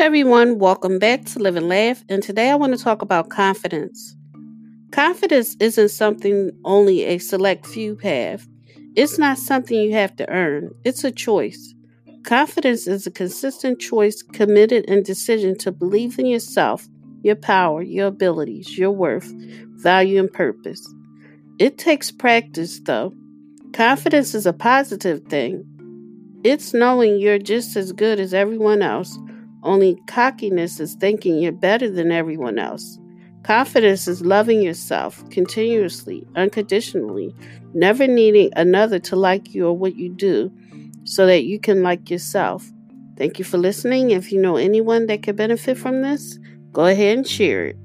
Everyone, welcome back to Live and Laugh. And today I want to talk about confidence. Confidence isn't something only a select few have, it's not something you have to earn, it's a choice. Confidence is a consistent choice, committed, and decision to believe in yourself, your power, your abilities, your worth, value, and purpose. It takes practice, though. Confidence is a positive thing. It's knowing you're just as good as everyone else only cockiness is thinking you're better than everyone else. Confidence is loving yourself continuously, unconditionally, never needing another to like you or what you do so that you can like yourself. Thank you for listening. If you know anyone that could benefit from this, go ahead and share it.